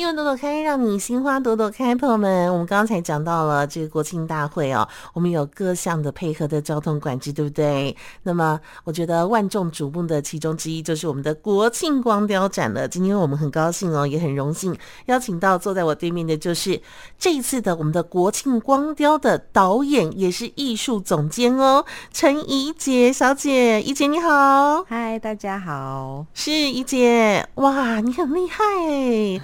因为朵朵开，让你心花朵朵开。朋友们，我们刚刚才讲到了这个国庆大会哦，我们有各项的配合的交通管制，对不对？那么，我觉得万众瞩目的其中之一就是我们的国庆光雕展了。今天我们很高兴哦，也很荣幸邀请到坐在我对面的就是这一次的我们的国庆光雕的导演，也是艺术总监哦，陈怡姐小姐。怡姐你好，嗨，大家好，是怡姐。哇，你很厉害哎！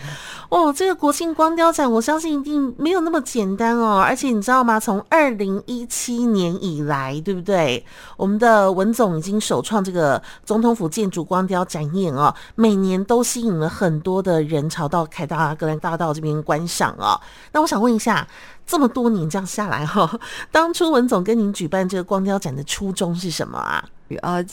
哦，这个国庆光雕展，我相信一定没有那么简单哦。而且你知道吗？从二零一七年以来，对不对？我们的文总已经首创这个总统府建筑光雕展演哦，每年都吸引了很多的人潮到凯达格兰大道这边观赏哦。那我想问一下，这么多年这样下来哈、哦，当初文总跟您举办这个光雕展的初衷是什么啊？呃，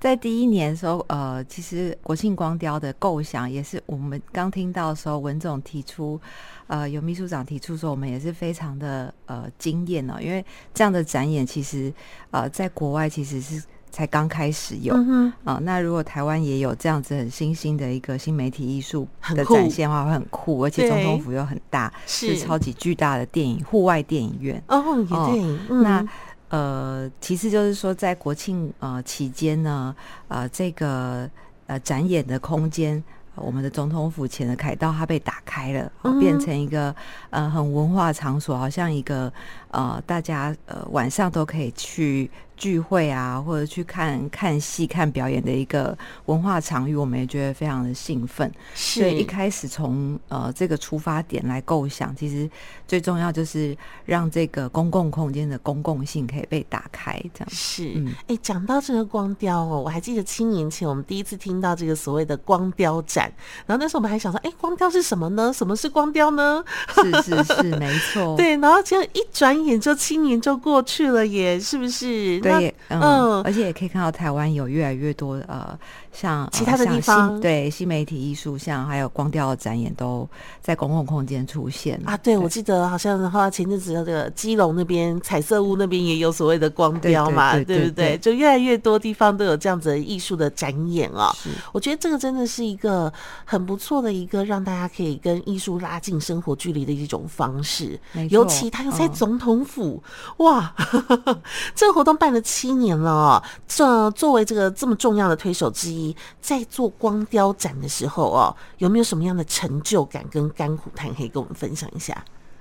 在第一年的时候，呃，其实国庆光雕的构想也是我们刚听到的时候，文总提出，呃，有秘书长提出说，我们也是非常的呃惊艳哦，因为这样的展演其实呃在国外其实是才刚开始有，啊、嗯呃，那如果台湾也有这样子很新兴的一个新媒体艺术的展现的话，会很酷，而且总统府又很大，是超级巨大的电影户外电影院哦，也对，呃嗯、那。呃，其次就是说，在国庆呃期间呢，呃，这个呃展演的空间，我们的总统府前的凯道它被打开了，嗯、变成一个呃很文化场所，好像一个呃大家呃晚上都可以去。聚会啊，或者去看看戏、看表演的一个文化场域，我们也觉得非常的兴奋。是所以一开始从呃这个出发点来构想，其实最重要就是让这个公共空间的公共性可以被打开。这样是，哎、嗯，讲、欸、到这个光雕哦，我还记得七年前我们第一次听到这个所谓的光雕展，然后那时候我们还想说，哎、欸，光雕是什么呢？什么是光雕呢？是是是，没错。对，然后这样一转眼就七年就过去了耶，是不是？对。对，嗯，而且也可以看到台湾有越来越多呃，像其他的地方，新对新媒体艺术，像还有光雕的展演都在公共空间出现啊。对，对我记得好像的话，前阵子那个基隆那边彩色屋那边也有所谓的光雕嘛，对，不对？就越来越多地方都有这样子的艺术的展演哦。是我觉得这个真的是一个很不错的一个让大家可以跟艺术拉近生活距离的一种方式。尤其他又在总统府，嗯、哇，这个活动办了。七年了，这作为这个这么重要的推手之一，在做光雕展的时候哦，有没有什么样的成就感跟甘苦谈可以跟我们分享一下？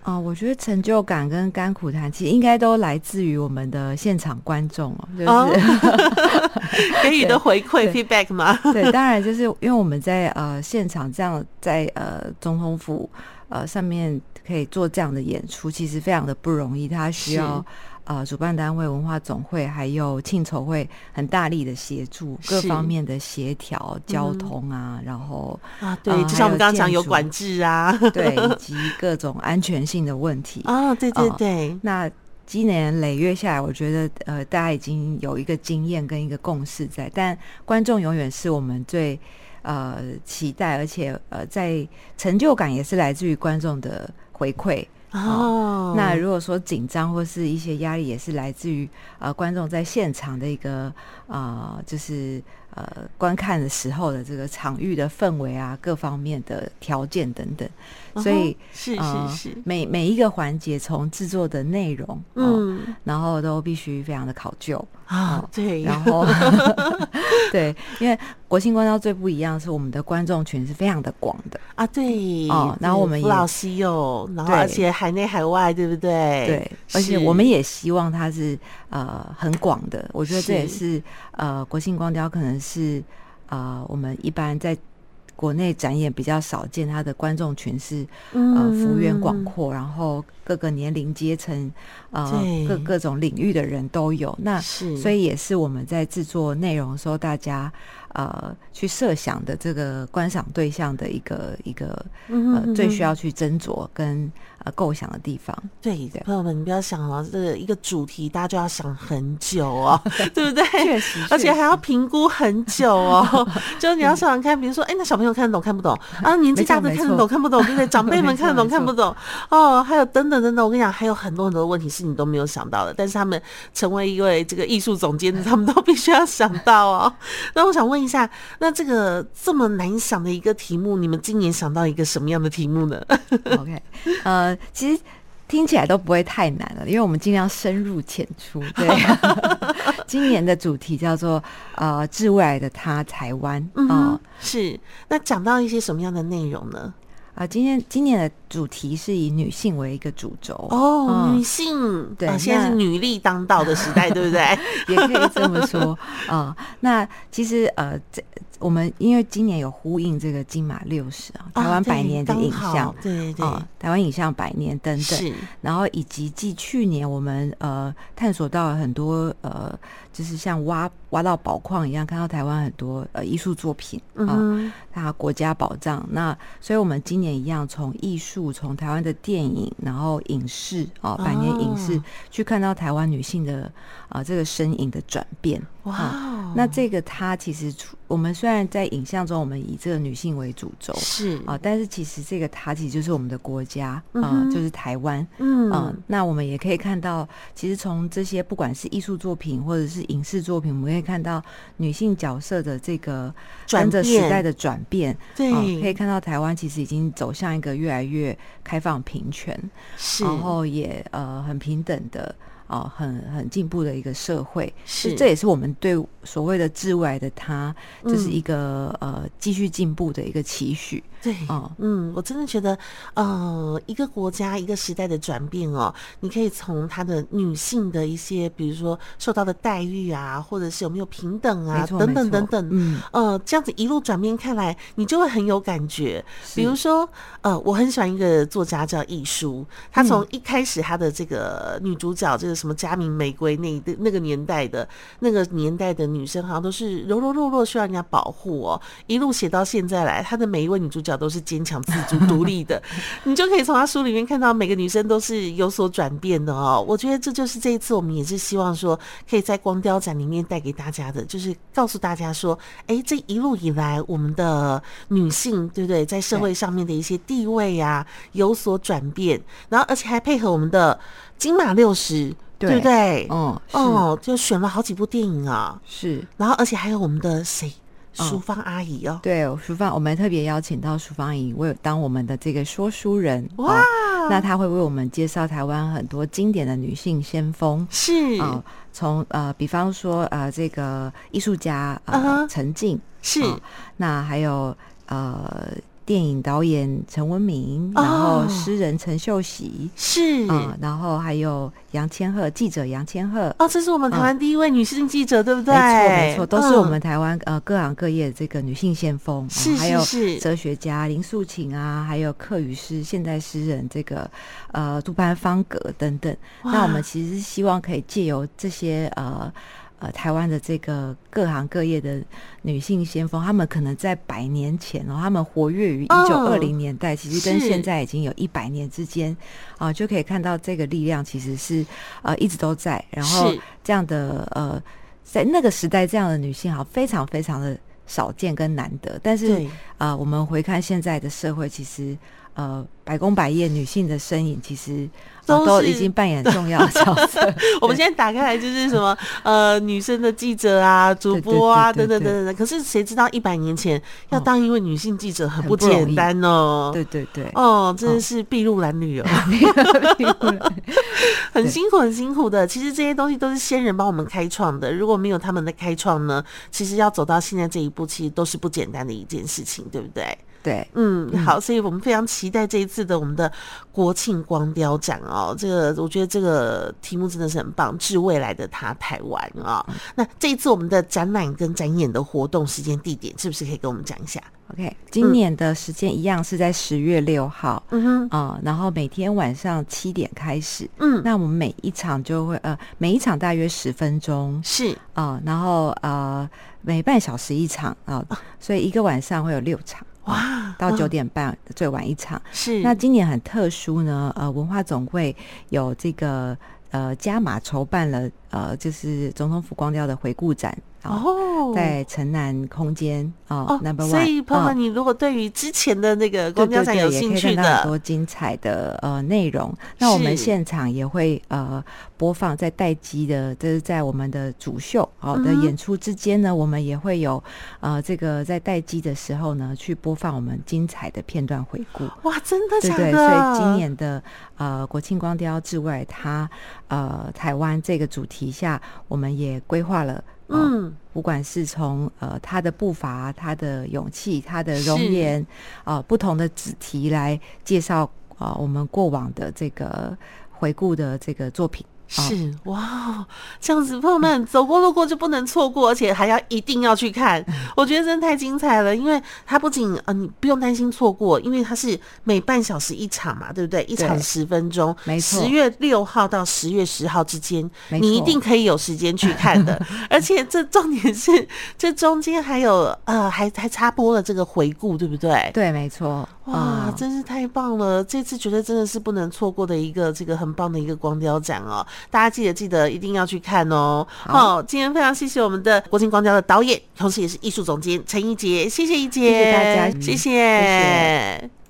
啊、呃，我觉得成就感跟甘苦谈其实应该都来自于我们的现场观众哦，就是、哦、给予的回馈 feedback 吗？对，当然就是因为我们在呃现场这样在呃总统府呃上面可以做这样的演出，其实非常的不容易，它需要。呃，主办单位文化总会还有庆筹会很大力的协助各方面的协调交通啊，嗯、然后啊，对，呃、就像我们刚刚讲有管制啊，对，以及各种安全性的问题 啊，对对对。呃、那积年累月下来，我觉得呃，大家已经有一个经验跟一个共识在，但观众永远是我们最呃期待，而且呃，在成就感也是来自于观众的回馈。哦，oh. 那如果说紧张或是一些压力，也是来自于呃观众在现场的一个呃，就是呃观看的时候的这个场域的氛围啊，各方面的条件等等。所以是是是，每每一个环节从制作的内容，嗯，然后都必须非常的考究啊，对，然后 对，因为国庆光雕最不一样是我们的观众群是非常的广的啊，对，哦，然后我们也老西有，然后而且海内海外，对不对？对，而且我们也希望它是呃很广的，我觉得这也是呃国庆光雕可能是呃我们一般在。国内展演比较少见，它的观众群是呃幅员广阔，然后各个年龄阶层，呃各各种领域的人都有。那是所以也是我们在制作内容的时候，大家呃去设想的这个观赏对象的一个一个呃最需要去斟酌跟。呃，构想的地方，对的，朋友们，你不要想哦，这个一个主题大家就要想很久哦，对不对？确实，而且还要评估很久哦。就你要想想看，比如说，哎，那小朋友看得懂看不懂啊？年纪大的看得懂看不懂，对不对？长辈们看得懂看不懂哦？还有等等等等，我跟你讲，还有很多很多问题是你都没有想到的，但是他们成为一位这个艺术总监，他们都必须要想到哦。那我想问问一下，那这个这么难想的一个题目，你们今年想到一个什么样的题目呢？OK，呃，其实听起来都不会太难了，因为我们尽量深入浅出。对，今年的主题叫做呃，致未来的他，台湾。嗯、呃，是。那讲到一些什么样的内容呢？啊，今天今年的主题是以女性为一个主轴哦，嗯、女性对、啊，现在是女力当道的时代，对不对？也可以这么说啊。那其实呃，这我们因为今年有呼应这个金马六十啊，台湾百年的影像，哦、对对，对啊，台湾影像百年等等，是然后以及继去年我们呃探索到了很多呃。就是像挖挖到宝矿一样，看到台湾很多呃艺术作品啊，它、呃、国家宝藏。那所以我们今年一样，从艺术，从台湾的电影，然后影视啊、呃，百年影视，哦、去看到台湾女性的啊、呃、这个身影的转变。哇、呃，那这个它其实，我们虽然在影像中，我们以这个女性为主轴是啊、呃，但是其实这个它其实就是我们的国家啊、呃，就是台湾。嗯、呃，那我们也可以看到，其实从这些不管是艺术作品或者是影视作品，我们可以看到女性角色的这个跟着时代的转变。对、呃，可以看到台湾其实已经走向一个越来越开放平权，是，然后也呃很平等的。哦，很很进步的一个社会，是。这也是我们对所谓的致未来的他，这、就是一个、嗯、呃继续进步的一个期许。对，嗯嗯，我真的觉得，呃，一个国家一个时代的转变哦，你可以从她的女性的一些，比如说受到的待遇啊，或者是有没有平等啊，等等等等，嗯，呃，这样子一路转变看来，你就会很有感觉。比如说，呃，我很喜欢一个作家叫亦舒，她从一开始她的这个女主角这个。什么佳明玫瑰那的那个年代的那个年代的女生，好像都是柔柔弱弱，需要人家保护哦。一路写到现在来，她的每一位女主角都是坚强、自主、独立的。你就可以从他书里面看到，每个女生都是有所转变的哦。我觉得这就是这一次我们也是希望说，可以在光雕展里面带给大家的，就是告诉大家说，哎，这一路以来我们的女性，对不对，在社会上面的一些地位啊有所转变，然后而且还配合我们的金马六十。对不对？嗯，哦，就选了好几部电影啊，是，然后而且还有我们的谁，淑芳阿姨哦，对，淑芳，我们特别邀请到淑芳阿姨为当我们的这个说书人哇、哦，那她会为我们介绍台湾很多经典的女性先锋，是。啊，从呃，比方说呃，这个艺术家呃陈静、uh 是、呃，那还有呃。电影导演陈文明，然后诗人陈秀喜、哦、是啊、嗯，然后还有杨千鹤，记者杨千鹤哦，这是我们台湾第一位女性记者，嗯、对不对？没错，没错，都是我们台湾、嗯、呃各行各业的这个女性先锋，是是是，还有哲学家林素琴啊，还有课语诗、现代诗人这个呃杜班方格等等。那我们其实是希望可以借由这些呃。呃，台湾的这个各行各业的女性先锋，她们可能在百年前哦，她们活跃于一九二零年代，其实跟现在已经有一百年之间啊、呃，就可以看到这个力量其实是呃一直都在。然后这样的呃，在那个时代，这样的女性哈非常非常的少见跟难得。但是啊、呃，我们回看现在的社会，其实。呃，百工百业女性的身影，其实都都已经扮演重要的角色。我们现在打开来就是什么呃，女生的记者啊，主播啊，等等等等。可是谁知道一百年前要当一位女性记者很不简单哦。对对对，哦，真的是筚路蓝缕哦，很辛苦很辛苦的。其实这些东西都是先人帮我们开创的，如果没有他们的开创呢，其实要走到现在这一步，其实都是不简单的一件事情，对不对？对，嗯，好，所以我们非常期待这一次的我们的国庆光雕展哦。这个我觉得这个题目真的是很棒，致未来的他台湾啊、哦。那这一次我们的展览跟展演的活动时间地点，是不是可以跟我们讲一下？OK，今年的时间一样是在十月六号，嗯哼，啊、呃，然后每天晚上七点开始，嗯，那我们每一场就会呃，每一场大约十分钟，是。啊、呃，然后呃，每半小时一场啊、呃，所以一个晚上会有六场。哇，到九点半最晚一场是。那今年很特殊呢，呃，文化总会有这个呃加码筹办了呃，就是总统府光雕的回顾展。哦，在城南空间哦，Number One。所以，朋友，你如果对于之前的那个光雕展有兴趣的，很多精彩的呃内容。那我们现场也会呃播放在待机的，这是在我们的主秀好的演出之间呢，我们也会有呃这个在待机的时候呢，去播放我们精彩的片段回顾。哇，真的假的？对对，所以今年的呃国庆光雕之外，它呃台湾这个主题下，我们也规划了。嗯，不管是从呃他的步伐、他的勇气、他的容颜啊、呃，不同的主题来介绍啊、呃，我们过往的这个回顾的这个作品。是哇，这样子朋友们走过路过就不能错过，而且还要一定要去看。我觉得真的太精彩了，因为它不仅呃你不用担心错过，因为它是每半小时一场嘛，对不对？一场十分钟，没错。十月六号到十月十号之间，你一定可以有时间去看的。而且这重点是，这中间还有呃还还插播了这个回顾，对不对？对，没错。哇，真是太棒了！这次绝对真的是不能错过的一个这个很棒的一个光雕展哦。大家记得记得一定要去看哦！好，哦，今天非常谢谢我们的国庆光雕的导演，同时也是艺术总监陈一杰，谢谢一杰，谢谢大家，谢谢。谢谢。